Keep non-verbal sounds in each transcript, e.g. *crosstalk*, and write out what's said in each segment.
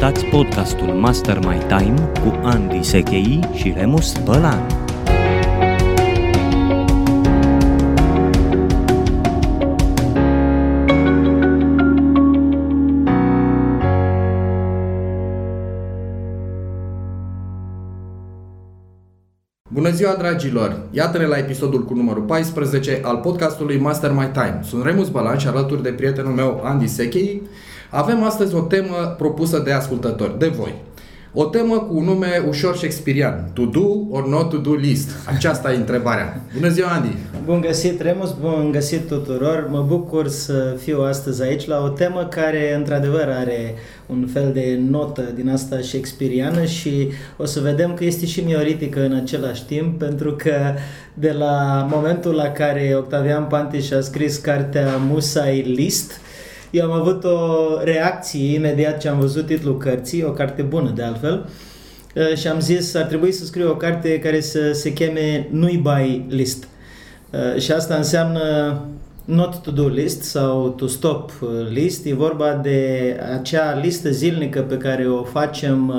Ascultați podcastul Master My Time cu Andy Sechei și Remus Bălan. Bună ziua, dragilor! Iată-ne la episodul cu numărul 14 al podcastului Master My Time. Sunt Remus Balan și alături de prietenul meu, Andy Sechei, avem astăzi o temă propusă de ascultători, de voi. O temă cu un nume ușor shakespearian. To do or not to do list? Aceasta e întrebarea. Bună ziua, Andy! Bun găsit, Remus, bun găsit tuturor. Mă bucur să fiu astăzi aici la o temă care, într-adevăr, are un fel de notă din asta shakespeariană și o să vedem că este și mioritică în același timp, pentru că de la momentul la care Octavian Pantiș a scris cartea Musai List, eu am avut o reacție imediat ce am văzut titlul cărții, o carte bună de altfel, uh, și am zis ar trebui să scriu o carte care să se cheme Nu-i by list. Uh, și asta înseamnă not to do list sau to stop list. E vorba de acea listă zilnică pe care o facem uh,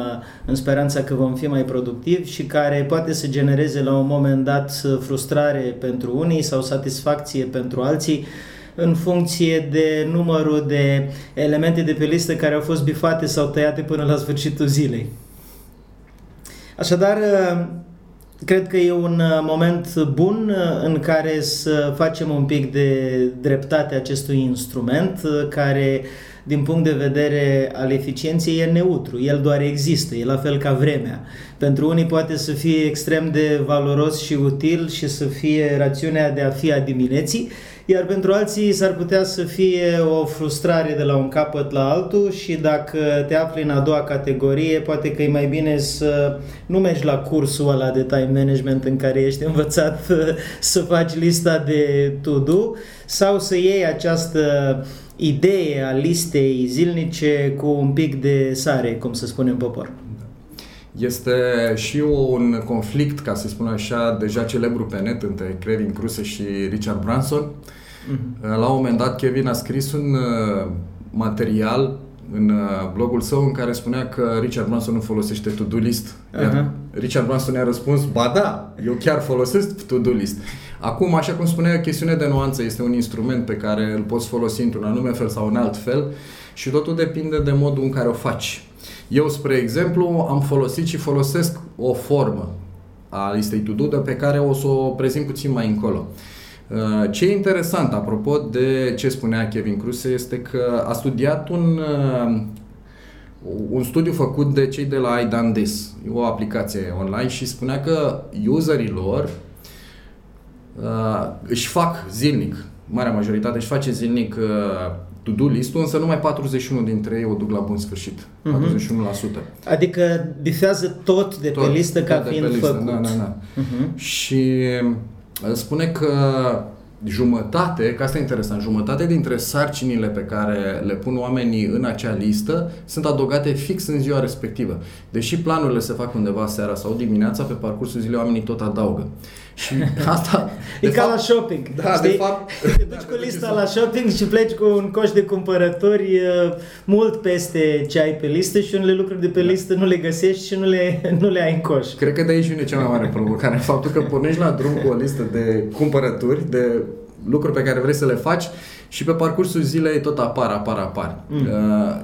în speranța că vom fi mai productivi și care poate să genereze la un moment dat frustrare pentru unii sau satisfacție pentru alții în funcție de numărul de elemente de pe listă care au fost bifate sau tăiate până la sfârșitul zilei. Așadar, cred că e un moment bun în care să facem un pic de dreptate acestui instrument care din punct de vedere al eficienței e neutru, el doar există, e la fel ca vremea. Pentru unii poate să fie extrem de valoros și util și să fie rațiunea de a fi a dimineții, iar pentru alții s-ar putea să fie o frustrare de la un capăt la altul și dacă te afli în a doua categorie, poate că e mai bine să nu mergi la cursul ăla de time management în care ești *laughs* învățat să faci lista de to-do sau să iei această idee a listei zilnice cu un pic de sare, cum să spunem popor. Este și un conflict, ca să spun așa, deja celebru pe net între Kevin Kruse și Richard Branson. Mm-hmm. La un moment dat, Kevin a scris un uh, material în uh, blogul său în care spunea că Richard Branson nu folosește to-do list. uh-huh. Richard Branson i-a răspuns, ba da, eu chiar folosesc to-do list. Acum, așa cum spunea, chestiunea de nuanță este un instrument pe care îl poți folosi într-un anume fel sau în alt fel și totul depinde de modul în care o faci. Eu, spre exemplu, am folosit și folosesc o formă a listei to-do pe care o să o prezint puțin mai încolo. Uh, ce e interesant, apropo de ce spunea Kevin Kruse, este că a studiat un, uh, un studiu făcut de cei de la I Done This, o aplicație online și spunea că userii lor uh, își fac zilnic, marea majoritate își face zilnic uh, to-do list-ul, însă numai 41 dintre ei o duc la bun sfârșit. Uh-huh. 41%. Adică bifează tot de tot, pe listă ca fiind listă, făcut. Da, da, da. Uh-huh. Și uh, spune că jumătate, că asta e interesant, jumătate dintre sarcinile pe care le pun oamenii în acea listă sunt adăugate fix în ziua respectivă. Deși planurile se fac undeva seara sau dimineața, pe parcursul zilei oamenii tot adaugă. Și asta... e ca fapt, la shopping. Da, știi? de fapt... *laughs* Te duci cu lista la shopping și pleci cu un coș de cumpărători mult peste ce ai pe listă și unele lucruri de pe listă nu le găsești și nu le, *laughs* nu le ai în coș. Cred că de aici vine cea mai mare provocare. *laughs* Faptul că pornești la drum cu o listă de cumpărături, de lucruri pe care vrei să le faci și pe parcursul zilei tot apar, apar, apar. Mm. Uh,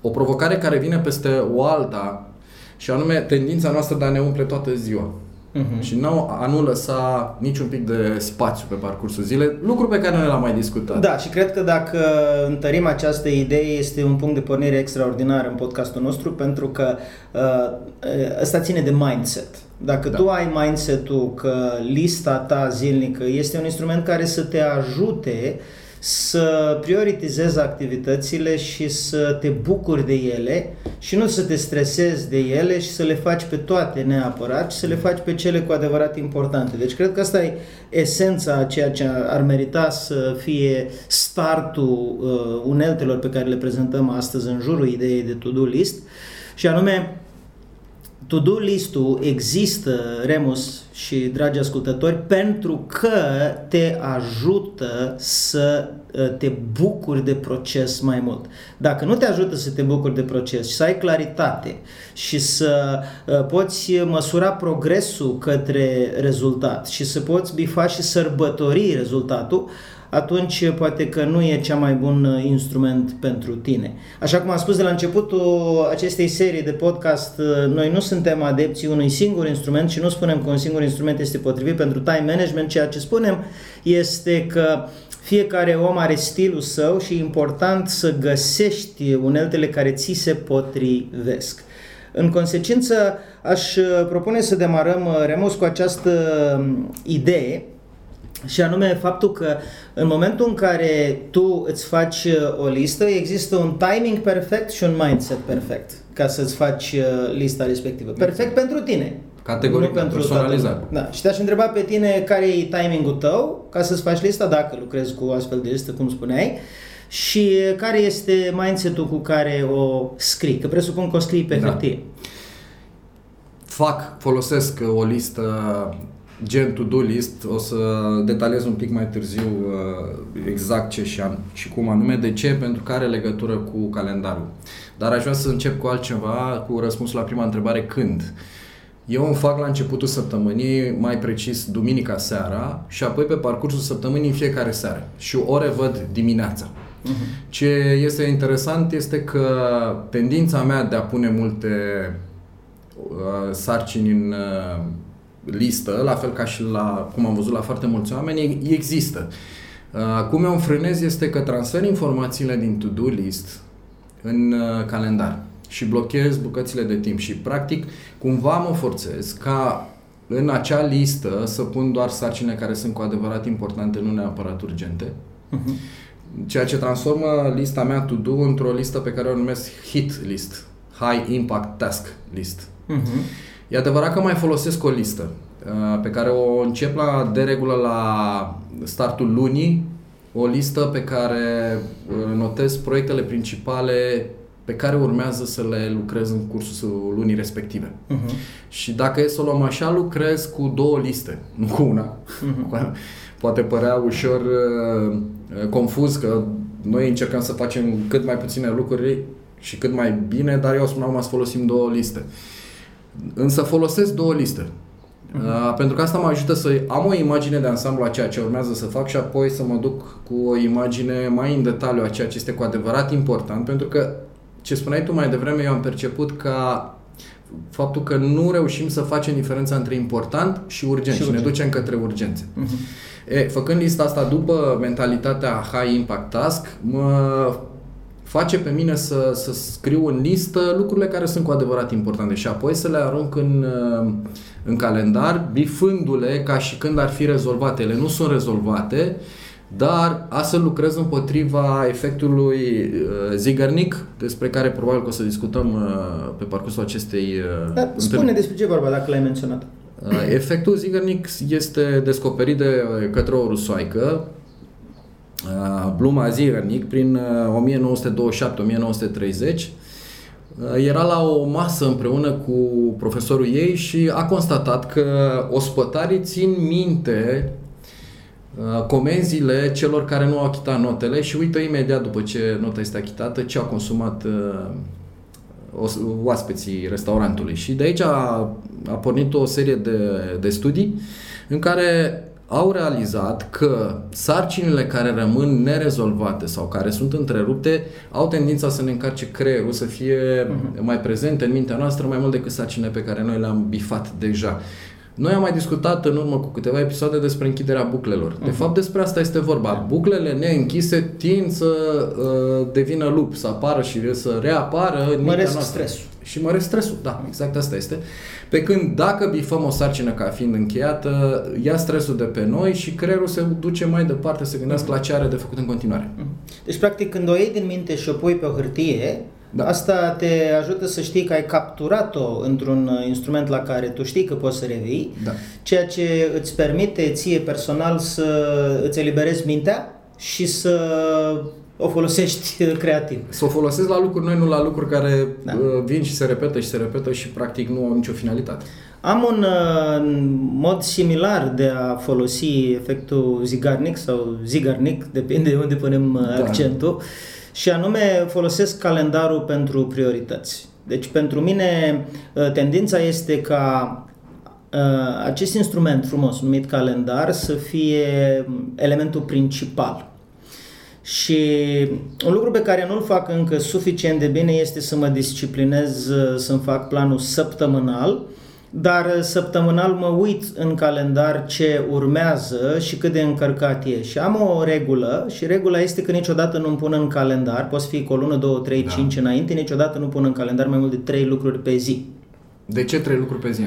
o provocare care vine peste o alta și anume tendința noastră de a ne umple toată ziua. Uh-huh. Și nu, a nu lăsa niciun pic de spațiu pe parcursul zilei, lucru pe care noi l-am mai discutat. Da, și cred că dacă întărim această idee, este un punct de pornire extraordinar în podcastul nostru, pentru că uh, ăsta ține de mindset. Dacă da. tu ai mindset-ul că lista ta zilnică este un instrument care să te ajute să prioritizezi activitățile și să te bucuri de ele și nu să te stresezi de ele și să le faci pe toate neapărat, ci să le faci pe cele cu adevărat importante. Deci cred că asta e esența a ceea ce ar merita să fie startul uh, uneltelor pe care le prezentăm astăzi în jurul ideii de to-do list și anume to-do list-ul există, Remus și dragi ascultători, pentru că te ajută să ă, te bucuri de proces mai mult. Dacă nu te ajută să te bucuri de proces și să ai claritate și să ă, poți măsura progresul către rezultat și să poți bifa și sărbători rezultatul, atunci poate că nu e cea mai bun uh, instrument pentru tine. Așa cum am spus de la începutul acestei serii de podcast, uh, noi nu suntem adepții unui singur instrument și nu spunem că un singur instrument este potrivit pentru time management, ceea ce spunem este că fiecare om are stilul său și e important să găsești uneltele care ți se potrivesc. În consecință, aș uh, propune să demarăm, Remus, cu această um, idee și anume faptul că în momentul în care tu îți faci uh, o listă, există un timing perfect și un mindset perfect ca să-ți faci uh, lista respectivă. Perfect pentru tine. Categoric, nu pentru personalizat. Da. Și te-aș întreba pe tine care e timingul tău ca să-ți faci lista, dacă lucrezi cu astfel de listă, cum spuneai, și care este mindset-ul cu care o scrii, că presupun că o scrii pe da. hârtie. Fac, folosesc o listă gen to-do list, o să detaliez un pic mai târziu uh, exact ce și, an, și cum anume, de ce, pentru că are legătură cu calendarul. Dar aș vrea să încep cu altceva, cu răspunsul la prima întrebare, când? Eu îmi fac la începutul săptămânii, mai precis duminica seara și apoi pe parcursul săptămânii în fiecare seară și o revăd dimineața. Uh-huh. Ce este interesant este că tendința mea de a pune multe uh, sarcini în uh, listă, la fel ca și la, cum am văzut la foarte mulți oameni, există. Uh, cum eu înfrânez este că transfer informațiile din to-do list în uh, calendar și blochez bucățile de timp și practic cumva mă forțez ca în acea listă să pun doar sarcine care sunt cu adevărat importante, nu neapărat urgente. Uh-huh. Ceea ce transformă lista mea to-do într-o listă pe care o numesc hit list, high impact task list. Uh-huh. E adevărat că mai folosesc o listă uh, pe care o încep la, de regulă la startul lunii, o listă pe care uh, notez proiectele principale pe care urmează să le lucrez în cursul lunii respective. Uh-huh. Și dacă e să o luăm așa, lucrez cu două liste, *laughs* nu cu una. Uh-huh. Poate părea ușor uh, confuz că noi încercăm să facem cât mai puține lucruri și cât mai bine, dar eu spun acum să folosim două liste. Uh, Însă folosesc două liste. Uh-huh. Uh, pentru că asta mă ajută să am o imagine de ansamblu a ceea ce urmează să fac și apoi să mă duc cu o imagine mai în detaliu a ceea ce este cu adevărat important, pentru că ce spuneai tu mai devreme, eu am perceput ca faptul că nu reușim să facem diferența între important și urgent și, și urgent. ne ducem către urgențe. Uh-huh. E, făcând lista asta după mentalitatea high impact task, mă face pe mine să, să scriu în listă lucrurile care sunt cu adevărat importante și apoi să le arunc în, uh, în calendar, bifându-le ca și când ar fi rezolvate. Ele nu sunt rezolvate, dar astfel lucrez împotriva efectului uh, Zigarnic, despre care probabil că o să discutăm uh, pe parcursul acestei da, Spune despre ce vorba, dacă l-ai menționat. Efectul Zigarnic este descoperit de către o rusoaică, Uh, Bluma zilnic prin 1927-1930 uh, uh, era la o masă împreună cu profesorul ei și a constatat că ospătarii țin minte comenzile celor care nu au achitat notele și uită imediat după ce nota este achitată ce au consumat oaspeții restaurantului. Și de aici a, a pornit o serie de, de studii în care au realizat că sarcinile care rămân nerezolvate sau care sunt întrerupte au tendința să ne încarce creierul, să fie uh-huh. mai prezente în mintea noastră mai mult decât sarcinile pe care noi le-am bifat deja. Noi am mai discutat în urmă cu câteva episoade despre închiderea buclelor. Uh-huh. De mhm. fapt, despre asta este vorba. Da. Buclele neînchise tind să uh, devină lup, să apară și să reapară în mintea noastră. stresul. Și măresc stresul, da, exact asta este. Pe când dacă bifăm o sarcină ca fiind încheiată, ia stresul de pe noi și creierul se duce mai departe să gândească la ce are de făcut în continuare. Deci, practic, când o iei din minte și o pui pe o hârtie, da. Asta te ajută să știi că ai capturat-o într-un instrument la care tu știi că poți să revii, da. ceea ce îți permite ție personal să îți eliberezi mintea și să o folosești creativ. Să o folosesc la lucruri noi, nu la lucruri care da. vin și se repetă și se repetă și practic nu au nicio finalitate. Am un uh, mod similar de a folosi efectul zigarnic sau zigarnic, *laughs* depinde de unde punem uh, da. accentul, și anume folosesc calendarul pentru priorități. Deci pentru mine uh, tendința este ca uh, acest instrument frumos numit calendar să fie elementul principal. Și un lucru pe care nu-l fac încă suficient de bine este să mă disciplinez uh, să-mi fac planul săptămânal, dar săptămânal mă uit în calendar ce urmează și cât de încărcat e. Și am o regulă și regula este că niciodată nu-mi pun în calendar, poți fi cu o lună, două, trei, da. cinci înainte, niciodată nu pun în calendar mai mult de trei lucruri pe zi. De ce trei lucruri pe zi?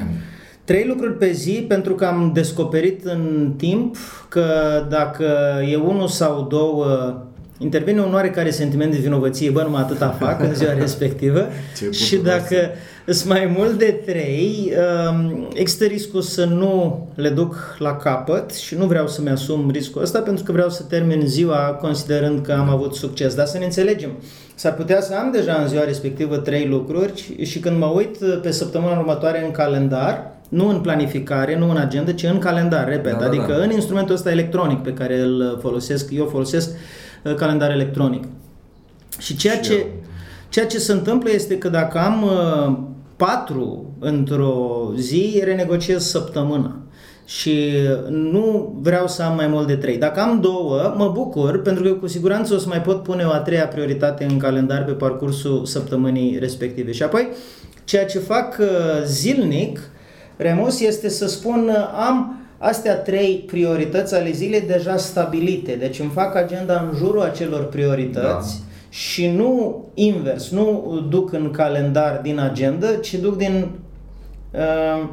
Trei lucruri pe zi pentru că am descoperit în timp că dacă e unul sau două intervine un oarecare sentiment de vinovăție, bă, numai atâta fac în ziua *laughs* respectivă și dacă sunt mai mult de trei, um, există riscul să nu le duc la capăt și nu vreau să-mi asum riscul ăsta pentru că vreau să termin ziua considerând că am avut succes. Dar să ne înțelegem, s-ar putea să am deja în ziua respectivă trei lucruri și când mă uit pe săptămâna următoare în calendar, nu în planificare, nu în agenda, ci în calendar, repet, da, da, adică da. în instrumentul ăsta electronic pe care îl folosesc, eu folosesc uh, calendar electronic. Și ceea și ce, eu. ceea ce se întâmplă este că dacă am uh, patru într-o zi, renegociez săptămâna și nu vreau să am mai mult de trei. Dacă am două, mă bucur pentru că cu siguranță o să mai pot pune o a treia prioritate în calendar pe parcursul săptămânii respective. Și apoi, ceea ce fac uh, zilnic, Remus, este să spun uh, am astea trei priorități ale zilei deja stabilite. Deci îmi fac agenda în jurul acelor priorități da și nu invers, nu duc în calendar din agenda, ci duc din uh,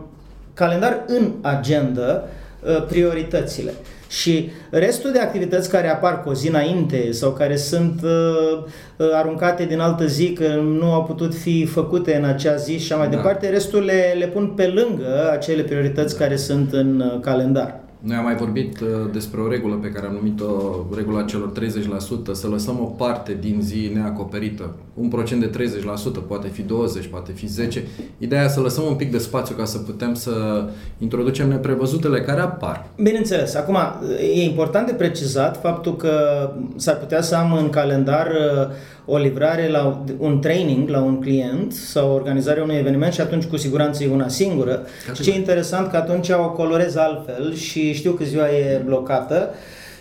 calendar în agenda uh, prioritățile. Și restul de activități care apar cu o zi înainte sau care sunt uh, uh, aruncate din altă zi că nu au putut fi făcute în acea zi și așa mai da. departe, restul le, le pun pe lângă acele priorități da. care sunt în uh, calendar. Noi am mai vorbit uh, despre o regulă pe care am numit-o regula celor 30%, să lăsăm o parte din zi neacoperită. Un procent de 30%, poate fi 20, poate fi 10. Ideea e să lăsăm un pic de spațiu ca să putem să introducem neprevăzutele care apar. Bineînțeles. Acum, e important de precizat faptul că s-ar putea să am în calendar uh, o livrare la un training la un client sau organizarea unui eveniment și atunci cu siguranță e una singură. Ce e interesant că atunci o colorez altfel și știu că ziua e blocată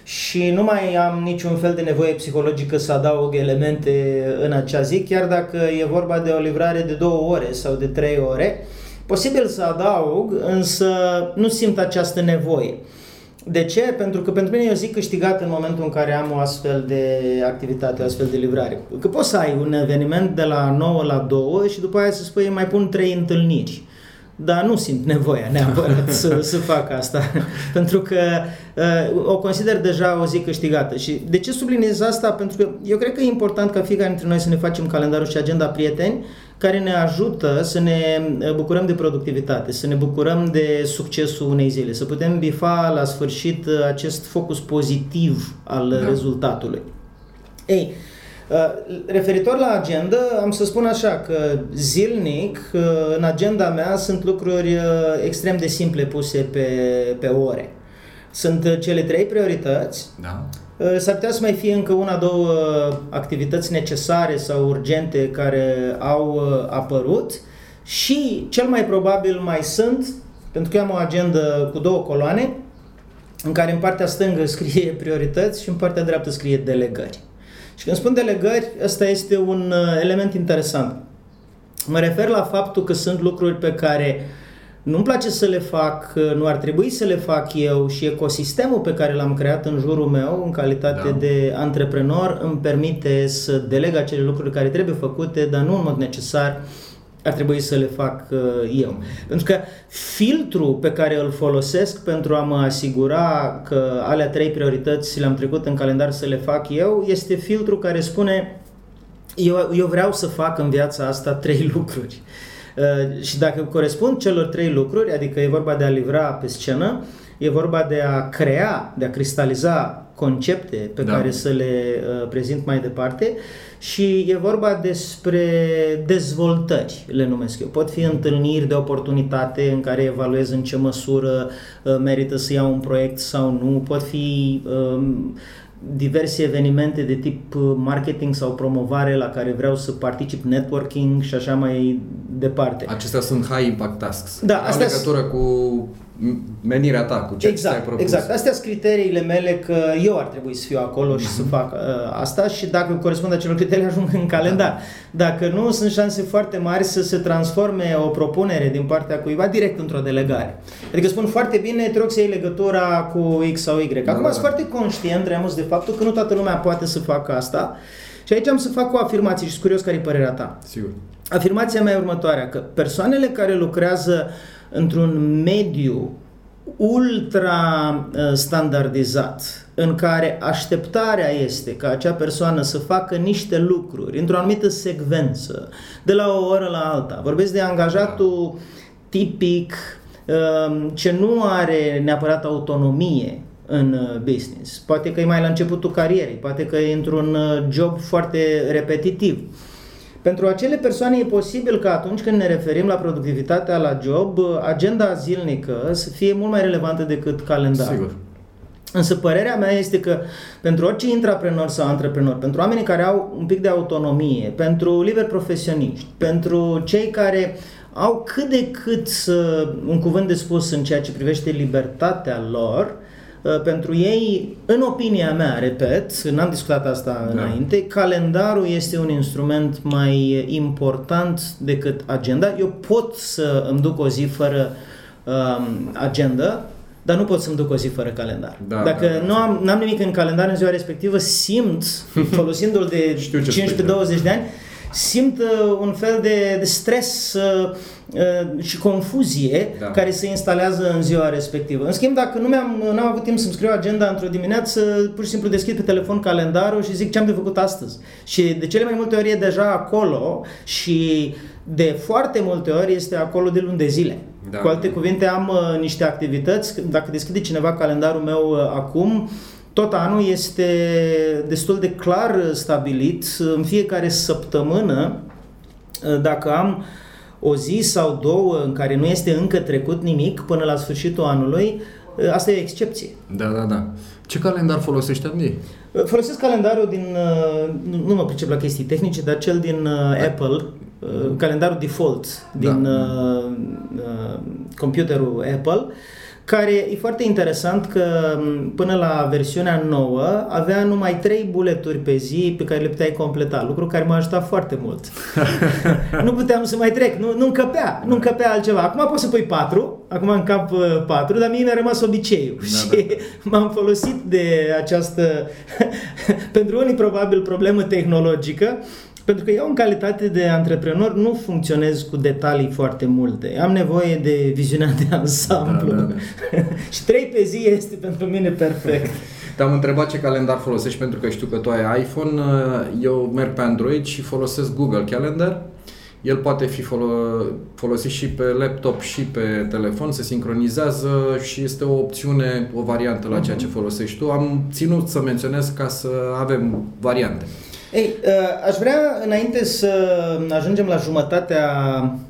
și nu mai am niciun fel de nevoie psihologică să adaug elemente în acea zi, chiar dacă e vorba de o livrare de două ore sau de trei ore. Posibil să adaug, însă nu simt această nevoie. De ce? Pentru că pentru mine e o zi câștigată în momentul în care am o astfel de activitate, o astfel de livrare. Că poți să ai un eveniment de la 9 la 2 și după aia să spui mai pun 3 întâlniri. Dar nu simt nevoia neapărat să, *laughs* să fac asta, *laughs* pentru că uh, o consider deja o zi câștigată. Și de ce subliniez asta? Pentru că eu cred că e important ca fiecare dintre noi să ne facem calendarul și agenda prieteni, care ne ajută să ne uh, bucurăm de productivitate, să ne bucurăm de succesul unei zile, să putem bifa la sfârșit uh, acest focus pozitiv al da. rezultatului. Ei, uh, Referitor la agenda, am să spun așa că zilnic în agenda mea sunt lucruri extrem de simple puse pe, pe ore. Sunt cele trei priorități. Da. Uh, s-ar putea să mai fie încă una, două activități necesare sau urgente care au uh, apărut și cel mai probabil mai sunt, pentru că am o agendă cu două coloane, în care în partea stângă scrie priorități și în partea dreaptă scrie delegări. Și când spun delegări, ăsta este un uh, element interesant. Mă refer la faptul că sunt lucruri pe care uh, nu-mi place să le fac, nu ar trebui să le fac eu și ecosistemul pe care l-am creat în jurul meu în calitate da. de antreprenor îmi permite să deleg acele lucruri care trebuie făcute, dar nu în mod necesar ar trebui să le fac uh, eu. Pentru că filtrul pe care îl folosesc pentru a mă asigura că alea trei priorități le-am trecut în calendar să le fac eu, este filtrul care spune eu, eu vreau să fac în viața asta trei *laughs* lucruri. Uh, și dacă corespund celor trei lucruri, adică e vorba de a livra pe scenă, e vorba de a crea, de a cristaliza concepte pe da. care să le uh, prezint mai departe și e vorba despre dezvoltări, le numesc eu. Pot fi întâlniri de oportunitate în care evaluez în ce măsură uh, merită să iau un proiect sau nu, pot fi uh, diverse evenimente de tip uh, marketing sau promovare la care vreau să particip, networking și așa mai departe. Acestea sunt high impact tasks. Da, Au legătură cu menirea ta, cu ce exact, ți-ai propus. Exact, astea sunt criteriile mele că eu ar trebui să fiu acolo mm-hmm. și să mhm. fac uh, asta și dacă corespund acelor criterii ajung în calendar. Da. Dacă nu, sunt șanse foarte mari să se transforme o propunere din partea cuiva direct într-o delegare. Adică spun foarte bine, te rog să iei legătura cu X sau Y. Da, Acum da, da. sunt foarte conștient, Remus, de faptul că nu toată lumea poate să facă asta și aici am să fac o afirmație și sunt curios care e părerea ta. Sigur. Afirmația mea e următoarea, că persoanele care lucrează într-un mediu ultra uh, standardizat, în care așteptarea este ca acea persoană să facă niște lucruri într-o anumită secvență, de la o oră la alta. Vorbesc de angajatul tipic um, ce nu are neapărat autonomie în uh, business. Poate că e mai la începutul carierei, poate că e într-un uh, job foarte repetitiv pentru acele persoane e posibil că atunci când ne referim la productivitatea la job, agenda zilnică să fie mult mai relevantă decât calendarul. Sigur. Însă părerea mea este că pentru orice intraprenor sau antreprenor, pentru oamenii care au un pic de autonomie, pentru liberi profesioniști, pentru cei care au cât de cât un cuvânt de spus în ceea ce privește libertatea lor, Uh, pentru ei, în opinia mea, repet, n-am discutat asta da. înainte, calendarul este un instrument mai important decât agenda. Eu pot să îmi duc o zi fără um, agenda, dar nu pot să-mi duc o zi fără calendar. Da, Dacă da, da. nu am n-am nimic în calendar în ziua respectivă, simt, *laughs* folosindu-l de 15-20 de ani, simt uh, un fel de, de stres uh, uh, și confuzie da. care se instalează în ziua respectivă. În schimb, dacă nu mi-am n-am avut timp să-mi scriu agenda într-o dimineață, pur și simplu deschid pe telefon calendarul și zic ce am de făcut astăzi. Și de cele mai multe ori e deja acolo și de foarte multe ori este acolo de luni de zile. Da. Cu alte cuvinte, am uh, niște activități, dacă deschide cineva calendarul meu uh, acum, tot anul este destul de clar stabilit. În fiecare săptămână, dacă am o zi sau două în care nu este încă trecut nimic până la sfârșitul anului, asta e o excepție. Da, da, da. Ce calendar folosești, Andy? Folosesc calendarul din, nu mă pricep la chestii tehnice, dar cel din da. Apple, calendarul default din da. computerul Apple, care e foarte interesant că până la versiunea nouă avea numai trei buleturi pe zi pe care le puteai completa, lucru care m-a ajutat foarte mult. *laughs* nu puteam să mai trec, nu, nu încăpea, nu încăpea altceva. Acum pot să pui patru, acum în cap uh, patru, dar mie mi-a rămas obiceiul da, și da. *laughs* m-am folosit de această, *laughs* pentru unii probabil problemă tehnologică, pentru că eu, în calitate de antreprenor, nu funcționez cu detalii foarte multe. Am nevoie de viziunea de ansamblu. Da, da, da. *laughs* și trei pe zi este pentru mine perfect. *laughs* Te-am întrebat ce calendar folosești pentru că știu că tu ai iPhone. Eu merg pe Android și folosesc Google Calendar. El poate fi folo- folosit și pe laptop și pe telefon, se sincronizează și este o opțiune, o variantă la ceea ce mhm. folosești tu. Am ținut să menționez ca să avem variante. Ei, uh, aș vrea, înainte să ajungem la jumătatea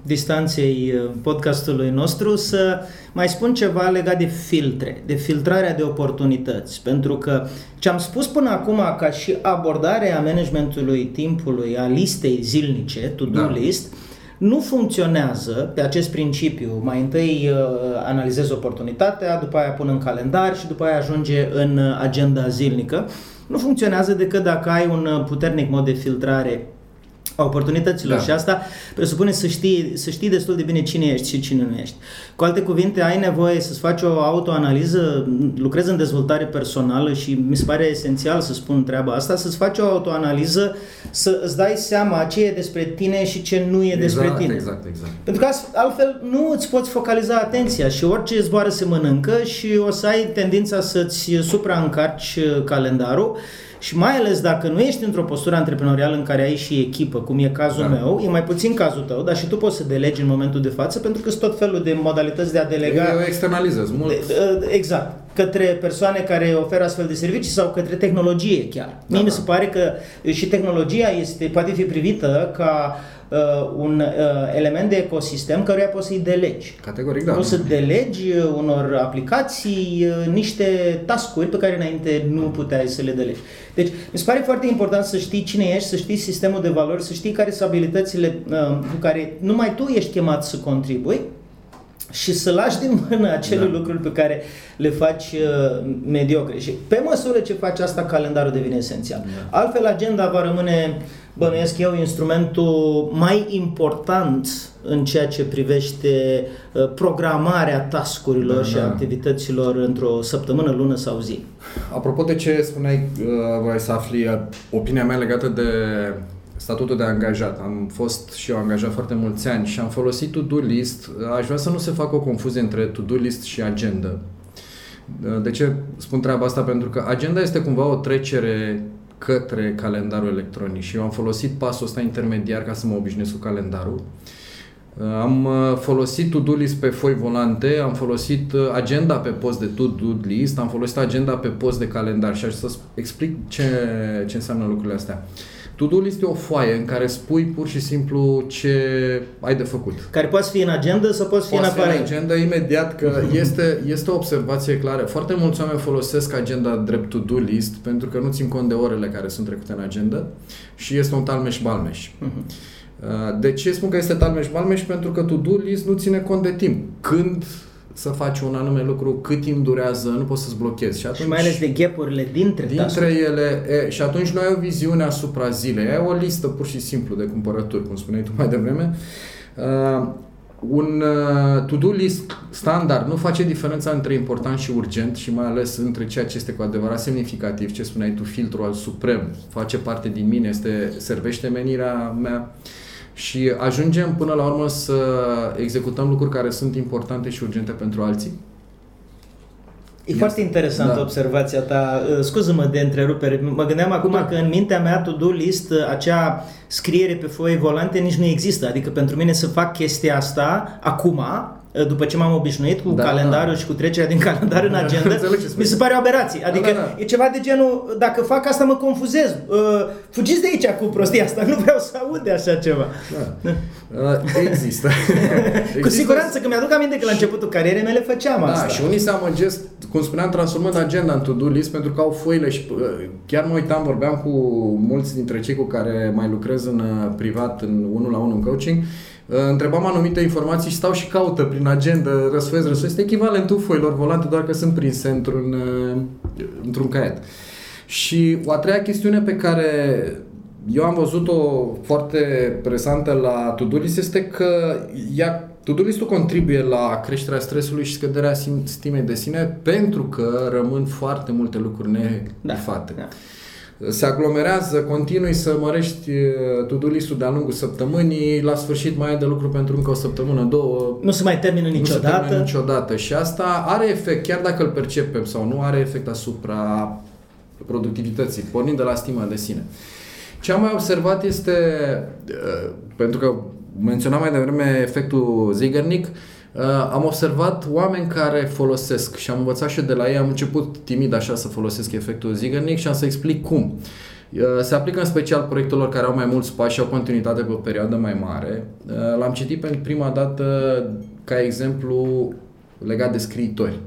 distanței uh, podcastului nostru, să mai spun ceva legat de filtre, de filtrarea de oportunități. Pentru că ce am spus până acum ca și abordarea managementului timpului, a listei zilnice, to-do da. list, nu funcționează pe acest principiu. Mai întâi uh, analizez oportunitatea, după aia pun în calendar și după aia ajunge în agenda zilnică nu funcționează decât dacă ai un uh, puternic mod de filtrare a oportunităților da. și asta presupune să știi, să știi destul de bine cine ești și cine nu ești. Cu alte cuvinte, ai nevoie să-ți faci o autoanaliză, lucrezi în dezvoltare personală și mi se pare esențial să spun treaba asta, să-ți faci o autoanaliză, să îți dai seama ce e despre tine și ce nu e exact, despre tine. Exact, exact. Pentru că altfel nu îți poți focaliza atenția și orice zboară se mănâncă și o să ai tendința să-ți supraîncarci calendarul Și mai ales dacă nu ești într-o postură antreprenorială în care ai și echipă, cum e cazul da. meu, e mai puțin cazul tău, dar și tu poți să delegi în momentul de față, pentru că sunt tot felul de modalități de a delega. Eu externalizez mult. Exact. Către persoane care oferă astfel de servicii sau către tehnologie chiar. Da, Mie mi se pare că și tehnologia este, poate fi privită ca uh, un uh, element de ecosistem căruia poți să-i delegi. Categoric, da. Poți să delegi unor aplicații uh, niște tascuri pe care înainte nu puteai să le delegi. Deci, mi se pare foarte important să știi cine ești, să știi sistemul de valori, să știi care sunt abilitățile uh, cu care numai tu ești chemat să contribui și să lași din mână acele da. lucruri pe care le faci uh, mediocre. Și pe măsură ce faci asta, calendarul devine esențial. Da. Altfel, agenda va rămâne, bănuiesc eu, instrumentul mai important în ceea ce privește uh, programarea tascurilor da, și da. activităților într-o săptămână, lună sau zi. Apropo de ce spuneai, uh, vrei să afli uh, opinia mea legată de statutul de angajat. Am fost și eu angajat foarte mulți ani și am folosit to-do list. Aș vrea să nu se facă o confuzie între to-do list și agenda. De ce spun treaba asta? Pentru că agenda este cumva o trecere către calendarul electronic și eu am folosit pasul ăsta intermediar ca să mă obișnuiesc cu calendarul. Am uh, folosit to-do list pe foi volante, am folosit uh, agenda pe post de to-do list, am folosit agenda pe post de calendar și aș să explic ce, ce înseamnă lucrurile astea. Uh, To-do list e o foaie în care spui pur și simplu ce ai de făcut. Care poate fi în agenda sau poate fi poate în afară. în agenda imediat, că *laughs* este, este o observație clară. Foarte mulți oameni folosesc agenda drept to-do list pentru că nu țin cont de orele care sunt trecute în agenda și este un talmeș-balmeș. Uh-huh. De ce spun că este talmeș-balmeș? Pentru că to-do list nu ține cont de timp. Când să faci un anume lucru, cât timp durează, nu poți să-ți blochezi. Și, atunci, și mai ales de ghepurile dintre Dintre tasuri. ele, e, și atunci nu ai o viziune asupra zilei, ai o listă pur și simplu de cumpărături, cum spuneai tu mai devreme. Uh, un uh, to-do list standard nu face diferența între important și urgent și mai ales între ceea ce este cu adevărat semnificativ, ce spuneai tu, filtrul al suprem, face parte din mine, este servește menirea mea. Uh, și ajungem până la urmă să executăm lucruri care sunt importante și urgente pentru alții. E yes. foarte interesantă da. observația ta. Uh, scuză-mă de întrerupere. Mă gândeam acum da. că în mintea mea to-do list, uh, acea scriere pe foie volante nici nu există. Adică pentru mine să fac chestia asta acum, după ce m-am obișnuit cu da, calendarul da. și cu trecerea din calendar în *laughs* agenda, mi se pare o aberație. Da, adică da, da, da. e ceva de genul, dacă fac asta mă confuzez. Uh, fugiți de aici cu prostia asta, nu vreau să aud de așa ceva. Da. Uh, există. există. *laughs* Cu siguranță că mi-aduc aminte că la începutul carierei mele făceam da, asta. și unii se amăgesc, cum spuneam, transformând agenda în to-do list pentru că au foile și uh, chiar mă uitam, vorbeam cu mulți dintre cei cu care mai lucrez în uh, privat, în unul la unul în coaching Uh, întrebam anumite informații și stau și caută prin agenda, răsfoiesc, răsfoiesc. Este echivalentul foilor volante, doar că sunt prinse într-un, uh, într-un caiet. Și o a treia chestiune pe care eu am văzut-o foarte presantă la to este că ea, to contribuie la creșterea stresului și scăderea stimei de sine pentru că rămân foarte multe lucruri nebifate. Da, da se aglomerează, continui să mărești to-do list de-a lungul săptămânii, la sfârșit mai ai de lucru pentru încă o săptămână, două. Nu se mai termină niciodată. Nu se termină niciodată și asta are efect, chiar dacă îl percepem sau nu, are efect asupra productivității, pornind de la stima de sine. Ce am mai observat este, pentru că menționam mai devreme efectul Zeigarnik, Uh, am observat oameni care folosesc și am învățat și de la ei, am început timid așa să folosesc efectul Zeigarnik și am să explic cum. Uh, se aplică în special proiectelor care au mai mulți pași și au continuitate pe o perioadă mai mare. Uh, l-am citit pentru prima dată ca exemplu legat de scriitori.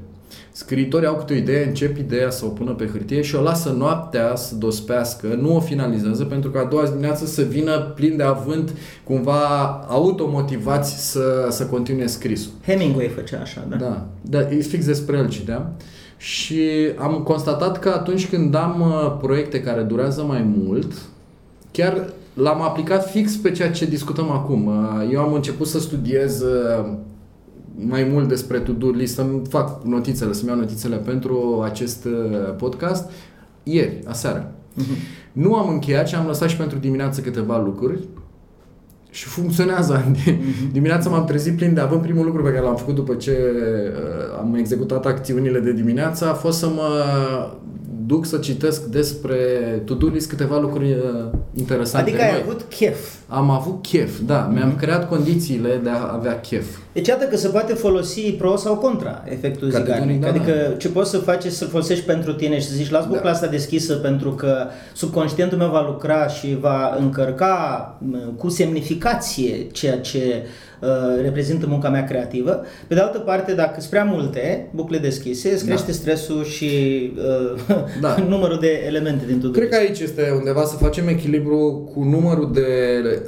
Scriitorii au câte o idee, încep ideea să o pună pe hârtie și o lasă noaptea să dospească, nu o finalizează pentru că a doua dimineață să vină plin de avânt, cumva automotivați să, să continue scrisul. Hemingway făcea așa, da? Da, da e fix despre el citeam. Și am constatat că atunci când am uh, proiecte care durează mai mult, chiar l-am aplicat fix pe ceea ce discutăm acum. Uh, eu am început să studiez uh, mai mult despre to-do list, să-mi fac notițele, să-mi iau notițele pentru acest uh, podcast ieri, aseară. Uh-huh. Nu am încheiat și am lăsat și pentru dimineață câteva lucruri și funcționează. *laughs* Uh-huh. Dimineața m-am trezit plin de având. Primul lucru pe care l-am făcut după ce uh, am executat acțiunile de dimineață a fost să mă duc să citesc despre to-do list câteva lucruri uh, interesante. Adică ai noi. avut chef. Am avut chef, da. Mm-hmm. Mi-am creat condițiile de a avea chef. Deci iată că se poate folosi pro sau contra efectul Categoric, zigarnic. da, adică da. ce poți să faci este să-l folosești pentru tine și să zici las bucla Da. asta deschisă pentru că subconștientul meu va lucra și va încărca m, cu semnificație ceea ce uh, reprezintă munca mea creativă. Pe de altă parte, dacă sunt prea multe bucle deschise, îți Da. crește stresul și uh, *laughs* Da. numărul de elemente din to-do Cred că list. aici este undeva să facem echilibru cu numărul de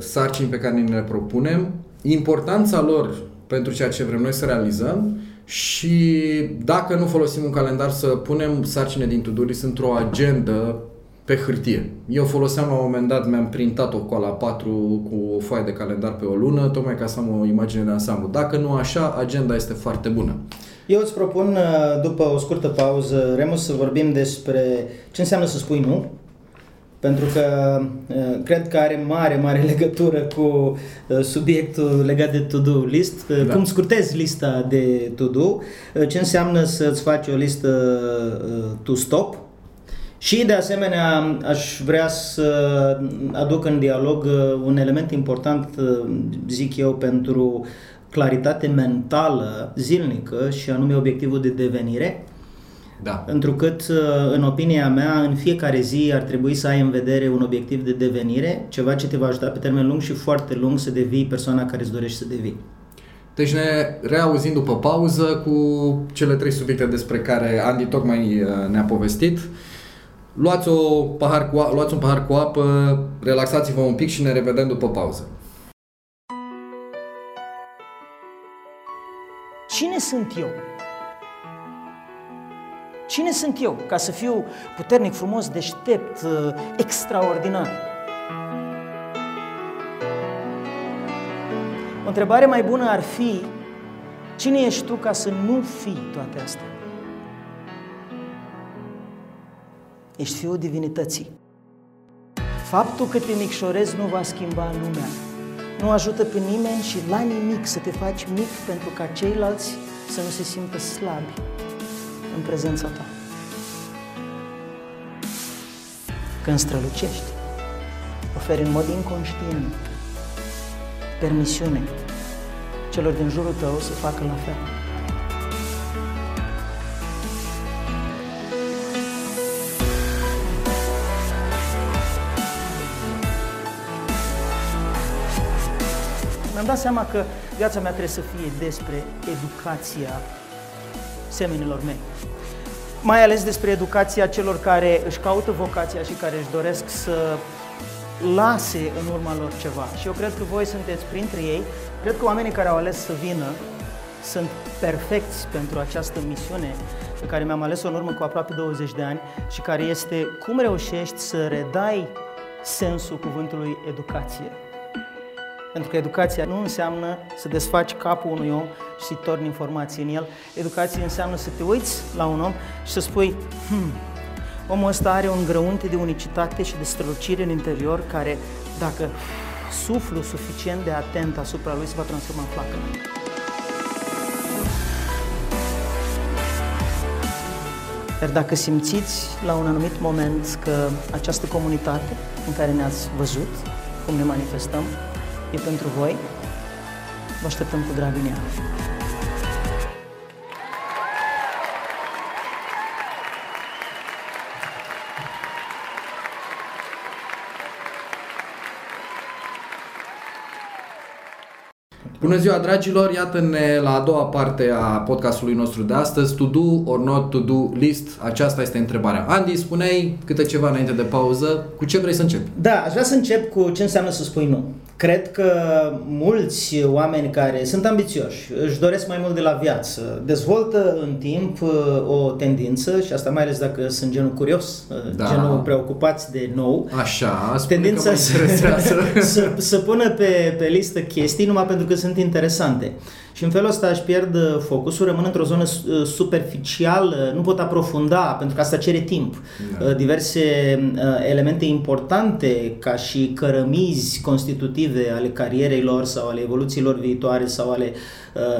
sarcini pe care ni le propunem, importanța lor pentru ceea ce vrem noi să realizăm și dacă nu folosim un calendar să punem sarcine din to-do list într-o agendă pe hârtie. Eu foloseam la un moment dat, mi-am printat o coala 4 cu o foaie de calendar pe o lună, tocmai ca să am o imagine de ansamblu. Dacă nu așa, agenda este foarte bună. Eu îți propun, uh, după o scurtă pauză, Remus, să vorbim despre ce înseamnă să spui nu, pentru că uh, cred că are mare, mare *laughs* legătură cu uh, subiectul legat de to-do list, uh, Da. cum scurtezi lista de to-do, uh, ce înseamnă să-ți faci o listă uh, to stop, și de asemenea aș vrea să aduc în dialog uh, un element important, uh, zic eu, pentru claritate mentală zilnică și anume obiectivul de devenire, Da. întrucât, uh, în opinia mea, în fiecare zi ar trebui să ai în vedere un obiectiv de devenire, ceva ce te va ajuta pe termen lung și foarte lung să devii persoana care îți dorești să devii. Deci ne reauzim după pauză cu cele trei subiecte despre care Andy tocmai uh, ne-a povestit. Luați, o pahar cu, a- luați un pahar cu apă, relaxați-vă un pic și ne revedem după pauză. Cine sunt eu? Cine sunt eu ca să fiu puternic, frumos, deștept, uh, extraordinar? O întrebare mai bună ar fi, cine ești tu ca să nu fii toate astea? Ești fiul divinității. Faptul că te micșorezi nu va schimba lumea. Nu ajută pe nimeni și la nimic să te faci mic pentru ca ceilalți să nu se simtă slabi în prezența ta. Când strălucești, oferi în mod inconștient permisiune celor din jurul tău să facă la fel. Mi-am dat seama că viața mea trebuie să fie despre educația semenilor mei. Mai ales despre educația celor care își caută vocația și care își doresc să lase în urma lor ceva. Și eu cred că voi sunteți printre ei. Cred că oamenii care au ales să vină sunt perfecți pentru această misiune pe care mi-am ales-o în urmă cu aproape 20 de ani și care este cum reușești să redai sensul cuvântului educație. Pentru că educația nu înseamnă să desfaci capul unui om și să-i torni informații în el. Educația înseamnă să te uiți la un om și să spui, hmm, omul ăsta are un grăunte de unicitate și de strălucire în interior care, dacă suflu suficient de atent asupra lui, se va transforma în flacără. Dar dacă simțiți la un anumit moment că această comunitate în care ne-ați văzut, cum ne manifestăm, e pentru voi, vă așteptăm cu drag în ea. Bună ziua, dragilor! Iată-ne la a doua parte a podcastului nostru de astăzi, To Do or Not To Do List. Aceasta este întrebarea. Andy, spuneai câte ceva înainte de pauză. Cu ce vrei să începi? Da, aș vrea să încep cu ce înseamnă să spui nu. Cred că mulți oameni care sunt ambițioși, își doresc mai mult de la viață, dezvoltă în timp uh, o tendință, și asta mai ales dacă sunt genul curios, uh, Da. genul preocupați de nou, Așa, spune tendința că mă să, interesează. *laughs* să, să pună pe, pe listă chestii numai pentru că sunt interesante. Și în felul ăsta își pierd uh, focusul, rămân într-o zonă uh, superficială, nu pot aprofunda, pentru că asta cere timp. Da. Uh, diverse elemente importante, ca și cărămizi constitutive ale carierei lor sau ale evoluțiilor viitoare sau ale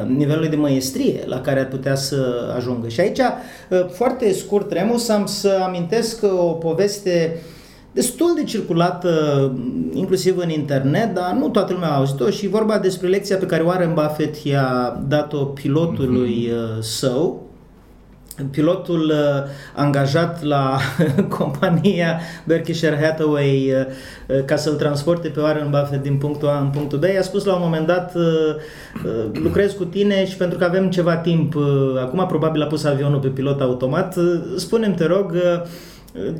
nivelului de măiestrie la care ar putea să ajungă. Și aici, foarte scurt, Remus, am să amintesc o poveste destul de circulată inclusiv în internet, dar nu toată lumea a auzit-o și vorba despre lecția pe care Warren Buffett i-a dat-o pilotului mm-hmm. său, pilotul uh, angajat la *laughs* compania Berkshire Hathaway uh, ca să-l transporte pe Warren Buffett din punctul A în punctul B, i-a spus la un moment dat lucrez cu tine și pentru că avem ceva timp, acum probabil a pus avionul pe pilot automat, spunem te rog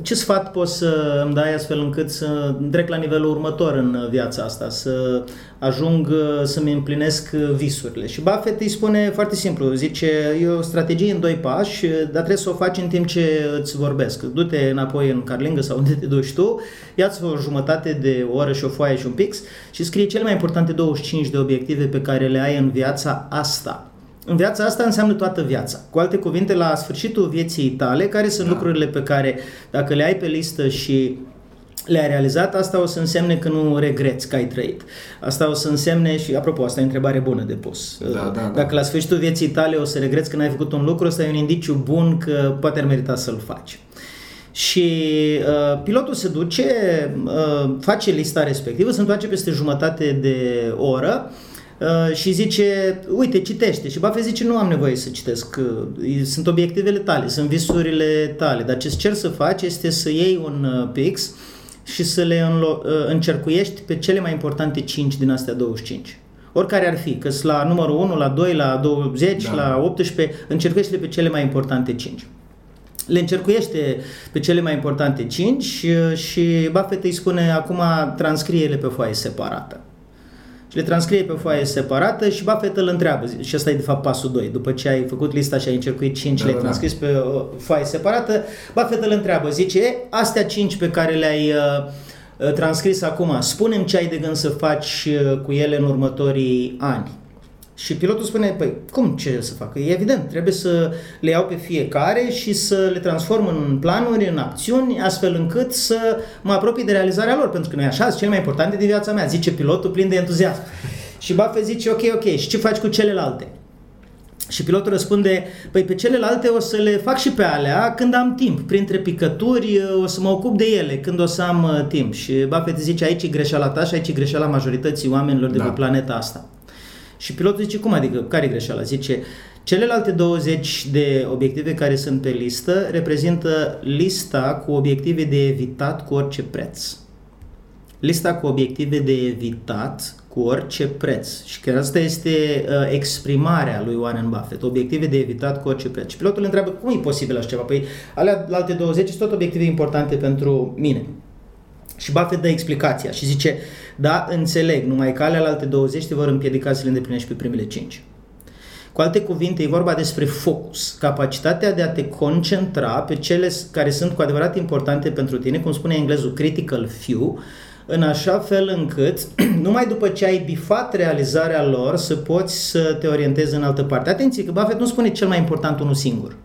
ce sfat poți să îmi dai astfel încât să trec la nivelul următor în viața asta, să ajung să-mi împlinesc visurile? Și Buffett îi spune foarte simplu, zice, e o strategie în doi pași, dar trebuie să o faci în timp ce îți vorbesc. Du-te înapoi în carlingă sau unde te duci tu, ia-ți o jumătate de oră și o foaie și un pix și scrie cele mai importante 25 de obiective pe care le ai în viața asta în viața asta înseamnă toată viața. Cu alte cuvinte, la sfârșitul vieții tale, care sunt da. lucrurile pe care, dacă le ai pe listă și le-ai realizat, asta o să însemne că nu regreți că ai trăit. Asta o să însemne, și apropo, asta e o întrebare bună de pus. Da, da, da. Dacă la sfârșitul vieții tale o să regreți că n-ai făcut un lucru, ăsta e un indiciu bun că poate ar merita să-l faci. Și uh, pilotul se duce, uh, face lista respectivă, se întoarce peste jumătate de oră, uh, Uh, și zice, uite, citește. Și Buffett zice, nu am nevoie să citesc, uh, sunt obiectivele tale, sunt visurile tale, dar ce-ți cer să faci este să iei un uh, pix și să le înlo- încercuiești pe cele mai importante 5 din astea 25. Oricare ar fi, că la numărul 1, la 2, la 20, da. la 18, încercuiește pe cele mai importante 5 le încercuiește pe cele mai importante 5 și, și Buffett îi spune acum transcrie-le pe foaie separată și le transcrie pe foaie separată și Buffett îl întreabă. Și asta e de fapt pasul 2. După ce ai făcut lista și ai încercuit 5, da, le-ai da, da. transcris pe o uh, foaie separată, Buffett îl întreabă. Zice, astea 5 pe care le-ai uh, uh, transcris acum, spunem ce ai de gând să faci uh, cu ele în următorii ani. Și pilotul spune, păi cum ce să fac? E evident, trebuie să le iau pe fiecare și să le transform în planuri, în acțiuni, astfel încât să mă apropii de realizarea lor, pentru că nu e așa, sunt cele mai importante din viața mea, zice pilotul plin de entuziasm. Și Buffett zice, ok, ok, și ce faci cu celelalte? Și pilotul răspunde, păi pe celelalte o să le fac și pe alea când am timp. Printre picături o să mă ocup de ele când o să am uh, timp. Și Buffett zice, aici e greșeala ta și aici e greșeala majorității oamenilor de da. pe planeta asta. Și pilotul zice, cum adică, care e greșeala? Zice, celelalte 20 de obiective care sunt pe listă reprezintă lista cu obiective de evitat cu orice preț. Lista cu obiective de evitat cu orice preț. Și chiar asta este uh, exprimarea lui Warren Buffett, obiective de evitat cu orice preț. Și pilotul întreabă, cum e posibil așa ceva? Păi, alea alte 20 sunt tot obiective importante pentru mine. Și Buffett dă explicația și zice, da, înțeleg, numai că alea alte 20 te vor împiedica să le îndeplinești pe primele 5. Cu alte cuvinte, e vorba despre focus, capacitatea de a te concentra pe cele care sunt cu adevărat importante pentru tine, cum spune englezul critical few, în așa fel încât, *clears throat* numai după ce ai bifat realizarea lor, să poți să te orientezi în altă parte. Atenție că Buffett nu spune cel mai important unul singur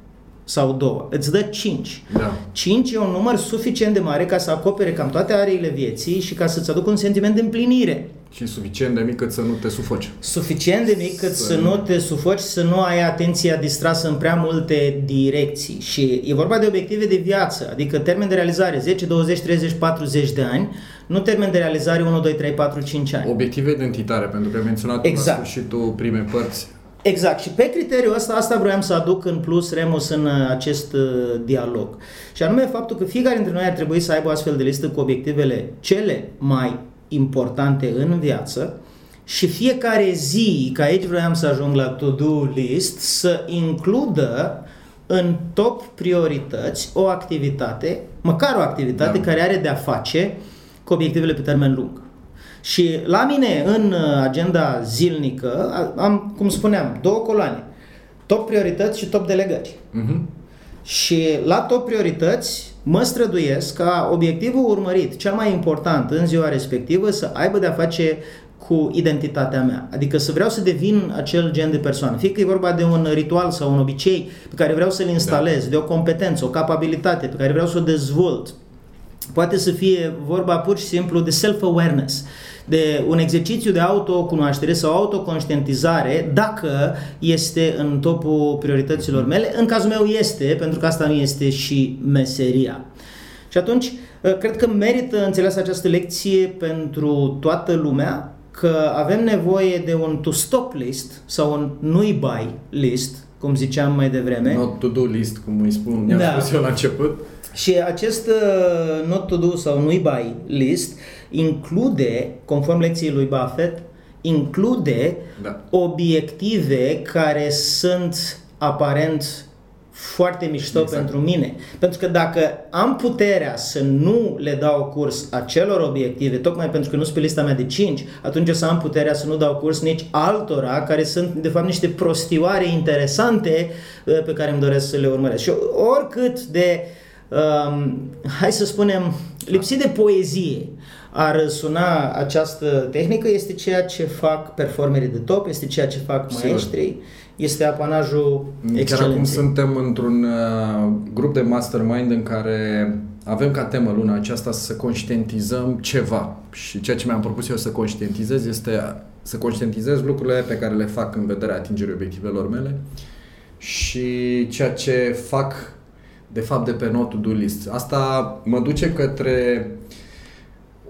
sau două, îți dă 5. Da. 5 e un număr suficient de mare ca să acopere cam toate areile vieții și ca să-ți aducă un sentiment de împlinire. Și suficient de mic cât să nu te sufoci. Suficient de mic cât să, să nu te sufoci, să nu ai atenția distrasă în prea multe direcții. Și e vorba de obiective de viață, adică termen de realizare 10, 20, 30, 40 de ani, nu termen de realizare 1, 2, 3, 4, 5 ani. Obiective identitare, pentru că ai menționat exact. la sfârșitul primei părți Exact. Și pe criteriul ăsta, asta vreau să aduc în plus Remus în uh, acest uh, dialog. Și anume faptul că fiecare dintre noi ar trebui să aibă o astfel de listă cu obiectivele cele mai importante în viață și fiecare zi, că aici vreau să ajung la to-do list, să includă în top priorități o activitate, măcar o activitate da. care are de-a face cu obiectivele pe termen lung. Și la mine, în uh, agenda zilnică, am, cum spuneam, două coloane. Top priorități și top delegări. Uh-huh. Și la top priorități mă străduiesc ca obiectivul urmărit, cel mai important în ziua respectivă, să aibă de-a face cu identitatea mea. Adică să vreau să devin acel gen de persoană. Fie că e vorba de un ritual sau un obicei pe care vreau să-l instalez, da. de o competență, o capabilitate pe care vreau să o dezvolt. Poate să fie vorba pur și simplu de self-awareness, de un exercițiu de autocunoaștere sau autoconștientizare, dacă este în topul priorităților mele. În cazul meu este, pentru că asta nu este și meseria. Și atunci, cred că merită înțeles această lecție pentru toată lumea, că avem nevoie de un to-stop list sau un nu-i buy list, cum ziceam mai devreme. Not to-do list, cum îi spun, mi-am da. spus eu la început. Și acest uh, not to do sau nu-i buy list include, conform lecției lui Buffett, include da. obiective care sunt aparent foarte mișto exact. pentru mine. Pentru că dacă am puterea să nu le dau curs acelor obiective, tocmai pentru că nu sunt pe lista mea de 5, atunci o să am puterea să nu dau curs nici altora care sunt de fapt niște prostioare interesante uh, pe care îmi doresc să le urmăresc. Și oricât de, um, hai să spunem, lipsit de poezie ar suna această tehnică, este ceea ce fac performerii de top, este ceea ce fac maestrii, este apanajul excelenței. Chiar acum suntem într-un uh, grup de mastermind în care avem ca temă luna aceasta să conștientizăm ceva. Și ceea ce mi-am propus eu să conștientizez este să conștientizez lucrurile pe care le fac în vederea atingerii obiectivelor mele și ceea ce fac de fapt de pe not to-do list. Asta mă duce către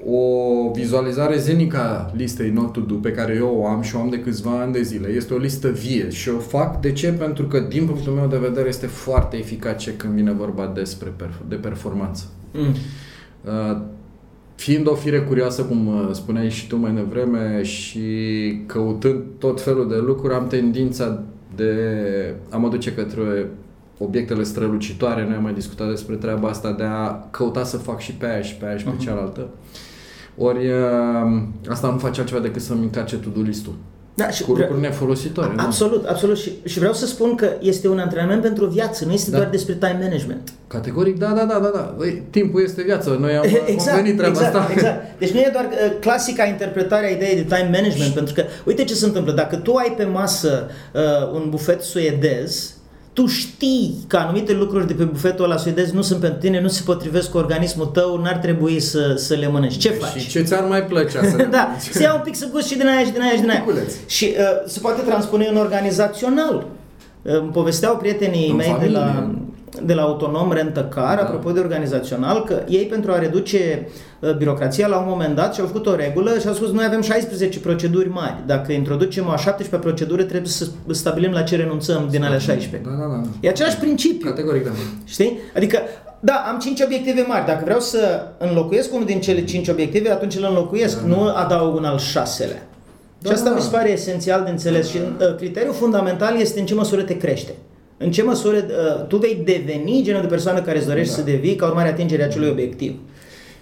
o vizualizare zenică a listei not to do pe care eu o am și o am de câțiva ani de zile. Este o listă vie și o fac. De ce? Pentru că, din punctul meu de vedere, este foarte eficace când vine vorba despre perf- de performanță. Mm. Uh, fiind o fire curioasă, cum uh, spuneai și tu mai devreme, și căutând tot felul de lucruri, am tendința de a mă duce către obiectele strălucitoare, noi am mai discutat despre treaba asta, de a căuta să fac și pe aia și pe aia și pe uh-huh. cealaltă. Ori uh, asta nu face altceva decât să-mi încarce to-do list-ul. Da, și cu vre... lucruri nefolositoare. Absolut, nu? absolut. Și, și vreau să spun că este un antrenament pentru viață, nu este da. doar despre time management. Categoric, da, da, da, da. da. Băi, timpul este viață, noi am *laughs* exact, convenit treaba exact, asta. Exact. *laughs* Deci nu e doar uh, clasica interpretare a ideii de time management, pentru că uite ce se întâmplă. Dacă tu ai pe masă uh, un bufet suedez, tu știi că anumite lucruri de pe bufetul ăla suedez nu sunt pentru tine, nu se potrivesc cu organismul tău, n-ar trebui să, să le mănânci. Ce faci? Și ce ți-ar mai plăcea să *laughs* Da, să ia un pic să gust și din aia și din aia și din aia. Și uh, se poate transpune în organizațional. Uh, îmi povesteau prietenii în mei familie. de la de la Autonom Rent-A-Car, da. apropo de organizațional, că ei pentru a reduce uh, birocrația la un moment dat și-au făcut o regulă și au spus noi avem 16 proceduri mari. Dacă introducem o a 17 procedură, trebuie să stabilim la ce renunțăm din alea 16. Da, da, da. E același principiu. Categoric, da. Știi? Adică da, am 5 obiective mari. Dacă vreau să înlocuiesc unul din cele 5 obiective, atunci îl înlocuiesc, da, da. nu adaug un al șaselea. Da, și asta da. mi se pare esențial de înțeles. Da. Și uh, criteriul fundamental este în ce măsură te crește. În ce măsură uh, tu vei deveni genul de persoană care îți dorești da. să devii ca urmare a atingerii acelui obiectiv?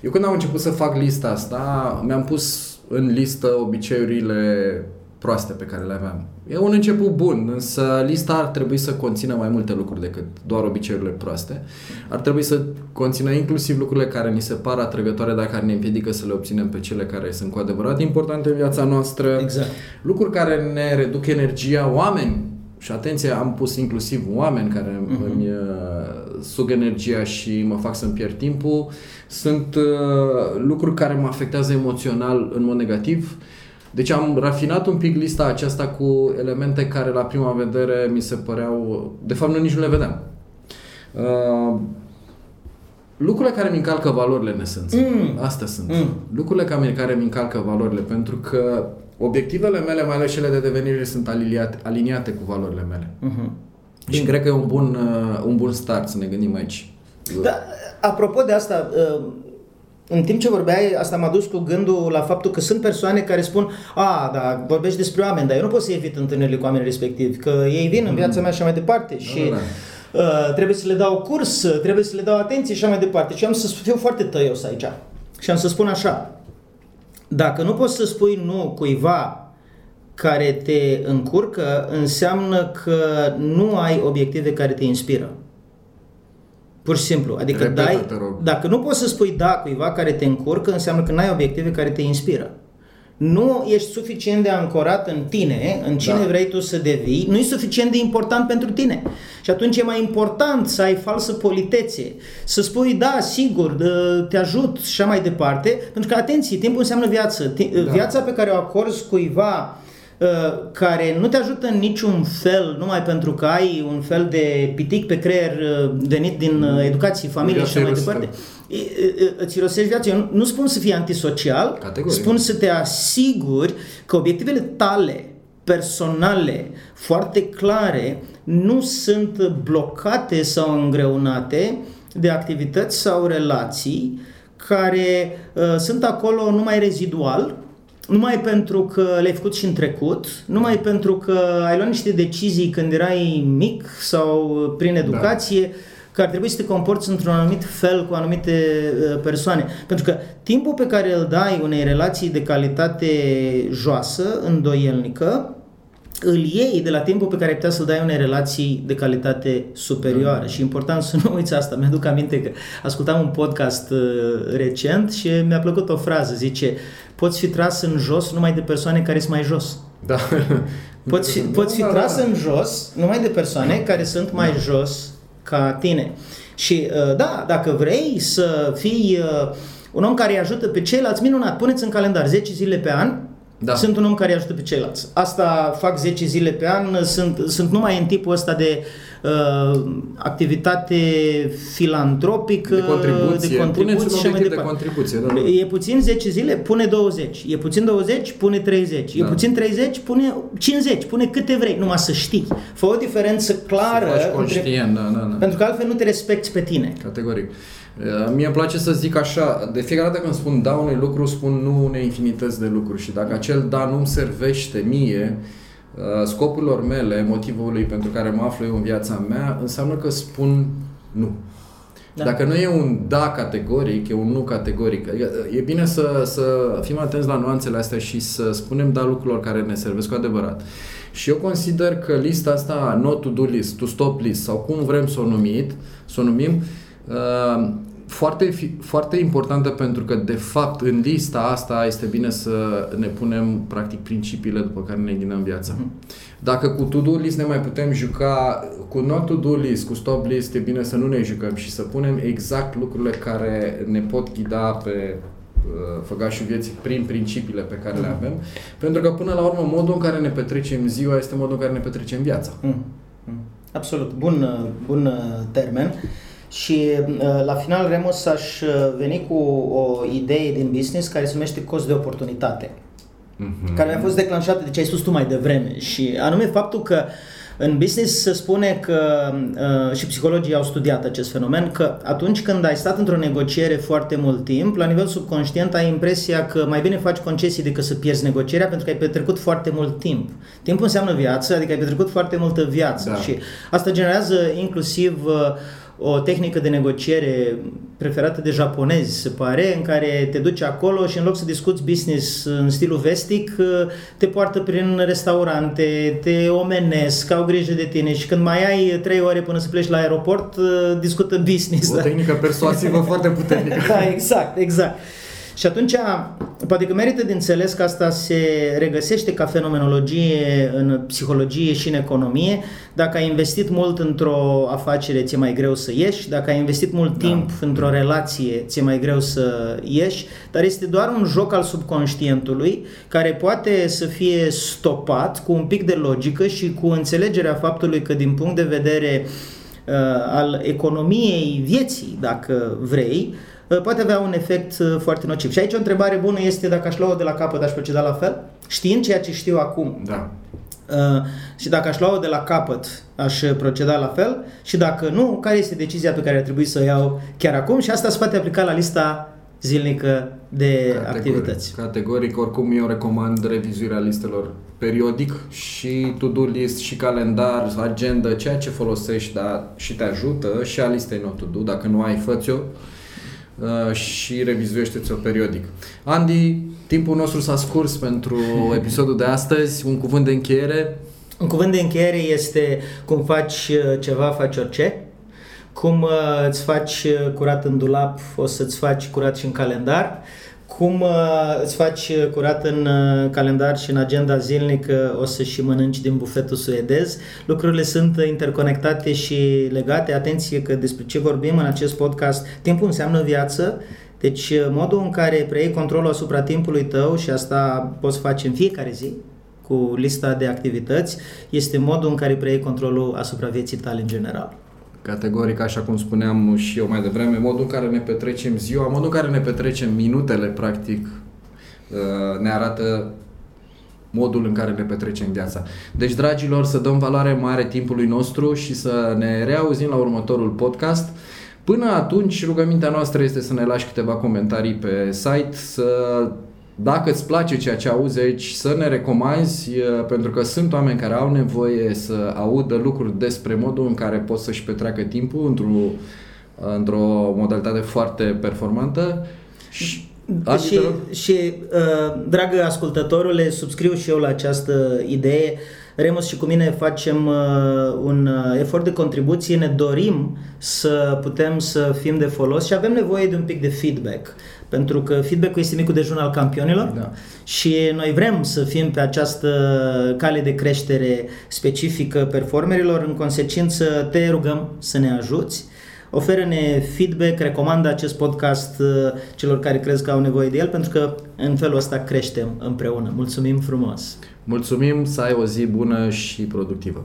Eu când am început să fac lista asta, mi-am pus în listă obiceiurile proaste pe care le aveam. E un început bun, însă lista ar trebui să conțină mai multe lucruri decât doar obiceiurile proaste. Ar trebui să conțină inclusiv lucrurile care ni se par atrăgătoare, dar care ne împiedică să le obținem pe cele care sunt cu adevărat importante în viața noastră. Exact. Lucruri care ne reduc energia, oameni și atenție, am pus inclusiv oameni care uh-huh. îmi uh, sug energia și mă fac să-mi pierd timpul. Sunt uh, lucruri care mă afectează emoțional în mod negativ. Deci am rafinat un pic lista aceasta cu elemente care la prima vedere mi se păreau... De fapt, nu nici nu le vedeam. Uh, lucrurile care mi încalcă valorile în esență. Mm. Astea sunt. Mm. Lucrurile care, care mi încalcă valorile, pentru că obiectivele mele, mai ales cele de devenire, sunt aliniate, aliniate cu valorile mele. Uh-huh. Și cred că e un bun, uh, un bun start să ne gândim aici. Da, apropo de asta, uh, în timp ce vorbeai, asta m-a dus cu gândul la faptul că sunt persoane care spun a, da, vorbești despre oameni, dar eu nu pot să evit întâlnirile cu oamenii respectivi, că ei vin în mm. viața mea și mai departe da, și da, da. Uh, trebuie să le dau curs, trebuie să le dau atenție și mai departe. Și am să fiu foarte tăios aici. Și am să spun așa, dacă nu poți să spui nu cuiva care te încurcă, înseamnă că nu ai obiective care te inspiră. Pur și simplu. Adică Repetă, dai, dacă nu poți să spui da cuiva care te încurcă, înseamnă că nu ai obiective care te inspiră. Nu ești suficient de ancorat în tine, în cine da. vrei tu să devii, nu e suficient de important pentru tine. Și atunci e mai important să ai falsă politețe, să spui, da, sigur, te ajut și așa mai departe, pentru că, atenție, timpul înseamnă viață. Da. Viața pe care o acorzi cuiva uh, care nu te ajută în niciun fel, numai pentru că ai un fel de pitic pe creier uh, venit din uh, educație, familie și așa mai departe îți irosești viața. Eu nu spun să fii antisocial, Categoric. spun să te asiguri că obiectivele tale personale, foarte clare, nu sunt blocate sau îngreunate de activități sau relații care uh, sunt acolo numai rezidual, numai pentru că le-ai făcut și în trecut, numai pentru că ai luat niște decizii când erai mic sau prin da. educație, da că ar trebui să te comporți într-un anumit fel cu anumite uh, persoane. Pentru că timpul pe care îl dai unei relații de calitate joasă, îndoielnică, îl iei de la timpul pe care ai putea să-l dai unei relații de calitate superioară. Mm. Și important să *laughs* nu uiți asta. Mi-aduc aminte că ascultam un podcast uh, recent și mi-a plăcut o frază. Zice, poți fi tras în jos numai de persoane care sunt mai jos. Da. *laughs* Poți fi, poți fi da, tras da. în jos numai de persoane care sunt mai da. jos ca tine. Și uh, da, dacă vrei să fii uh, un om care îi ajută pe ceilalți, minunat, puneți în calendar 10 zile pe an, da. Sunt un om care îi ajută pe ceilalți. Asta fac 10 zile pe an, sunt, sunt numai în tipul ăsta de uh, activitate filantropică, de contribuție, de contribuție și mai departe. De contribuție, da, da. E puțin 10 zile, pune 20. E puțin 20, pune 30. Da. E puțin 30, pune 50. Pune câte vrei, numai să știi. Fă o diferență clară. Să faci conștient, între, da, da, da. Pentru că altfel nu te respecti pe tine. Categoric. Uh, mie îmi place să zic așa, de fiecare dată când spun da unui lucru, spun nu unei infinități de lucruri și dacă acel da nu-mi servește mie, uh, scopurilor mele, motivului pentru care mă aflu eu în viața mea, înseamnă că spun nu. Da. Dacă nu e un da categoric, e un nu categoric. Adică, e bine să, să fim atenți la nuanțele astea și să spunem da lucrurilor care ne servesc cu adevărat. Și eu consider că lista asta, not to do list, to stop list, sau cum vrem să o numim, să o numim, uh, foarte, foarte importantă pentru că, de fapt, în lista asta este bine să ne punem, practic, principiile după care ne ghidăm viața. Mhm. Dacă cu to-do list ne mai putem juca, cu not to-do list, cu stop list, e bine să nu ne jucăm și să punem exact lucrurile care ne pot ghida pe uh, făgașul vieții prin principiile pe care le mhm. avem, pentru că, până la urmă, modul în care ne petrecem ziua este modul în care ne petrecem viața. Mm. Absolut. Bun, uh, bun uh, termen. Și uh, la final, Remus, aș uh, veni cu o idee din business care se numește cost de oportunitate, mm-hmm. care mi-a fost declanșată de ce ai spus tu mai devreme și anume faptul că în business se spune că, uh, și psihologii au studiat acest fenomen, că atunci când ai stat într-o negociere foarte mult timp, la nivel subconștient ai impresia că mai bine faci concesii decât să pierzi negocierea pentru că ai petrecut foarte mult timp. Timpul înseamnă viață, adică ai petrecut foarte multă viață da. și asta generează inclusiv uh, o tehnică de negociere preferată de japonezi, se pare, în care te duci acolo și în loc să discuți business în stilul vestic, te poartă prin restaurante, te omenesc, au grijă de tine și când mai ai trei ore până să pleci la aeroport, discută business. O tehnică persuasivă foarte puternică. *laughs* Da, exact, exact. Și atunci, poate că merită de înțeles că asta se regăsește ca fenomenologie în psihologie și în economie. Dacă ai investit mult într-o afacere, ți-e mai greu să ieși. Dacă ai investit mult da. timp într-o relație, ți-e mai greu să ieși. Dar este doar un joc al subconștientului care poate să fie stopat cu un pic de logică și cu înțelegerea faptului că din punct de vedere uh, al economiei vieții, dacă vrei, Uh, poate avea un efect uh, foarte nociv. Și aici o întrebare bună este dacă aș lua-o de la capăt, aș proceda la fel? Știind ceea ce știu acum. Da. Uh, și dacă aș lua-o de la capăt, aș proceda la fel și dacă nu, care este decizia pe care ar trebui să o iau chiar acum și asta se poate aplica la lista zilnică de categoric, activități. Categoric, oricum eu recomand revizuirea listelor periodic și to-do list și calendar, agenda, ceea ce folosești da, și te ajută și a listei not to-do, dacă nu ai, fă-ți-o. Uh, și revizuiește-ți-o periodic. Andy, timpul nostru s-a scurs pentru *laughs* episodul de astăzi. Un cuvânt de încheiere? Un cuvânt de încheiere este cum faci uh, ceva, faci orice. Cum uh, îți faci curat în dulap, o să-ți faci curat și în calendar. Cum uh, îți faci curat în uh, calendar și în agenda zilnică o să și mănânci din bufetul suedez. Lucrurile sunt interconectate și legate. Atenție că despre ce vorbim în acest podcast, timpul înseamnă viață. Deci modul în care preiei controlul asupra timpului tău și asta poți face în fiecare zi, cu lista de activități, este modul în care preiei controlul asupra vieții tale în general categoric, așa cum spuneam și eu mai devreme, modul în care ne petrecem ziua, modul în care ne petrecem minutele, practic, uh, ne arată modul în care ne petrecem viața. Deci, dragilor, să dăm valoare mare timpului nostru și să ne reauzim la următorul podcast. Până atunci, rugămintea noastră este să ne lași câteva comentarii pe site, să dacă îți place ceea ce auzi aici, să ne recomanzi, pentru că sunt oameni care au nevoie să audă lucruri despre modul în care pot să-și petreacă timpul într-o, într-o modalitate foarte performantă. Și, și, și uh, dragă ascultătorule, subscriu și eu la această idee. Remus și cu mine facem uh, un uh, efort de contribuție, ne dorim să putem să fim de folos și avem nevoie de un pic de feedback. Pentru că feedback-ul este micul dejun al campionilor da. și noi vrem să fim pe această cale de creștere specifică performerilor. În consecință, te rugăm să ne ajuți. Oferă-ne feedback, recomandă acest podcast uh, celor care crezi că au nevoie de el, pentru că în felul ăsta creștem împreună. Mulțumim frumos! Mulțumim, să ai o zi bună și productivă!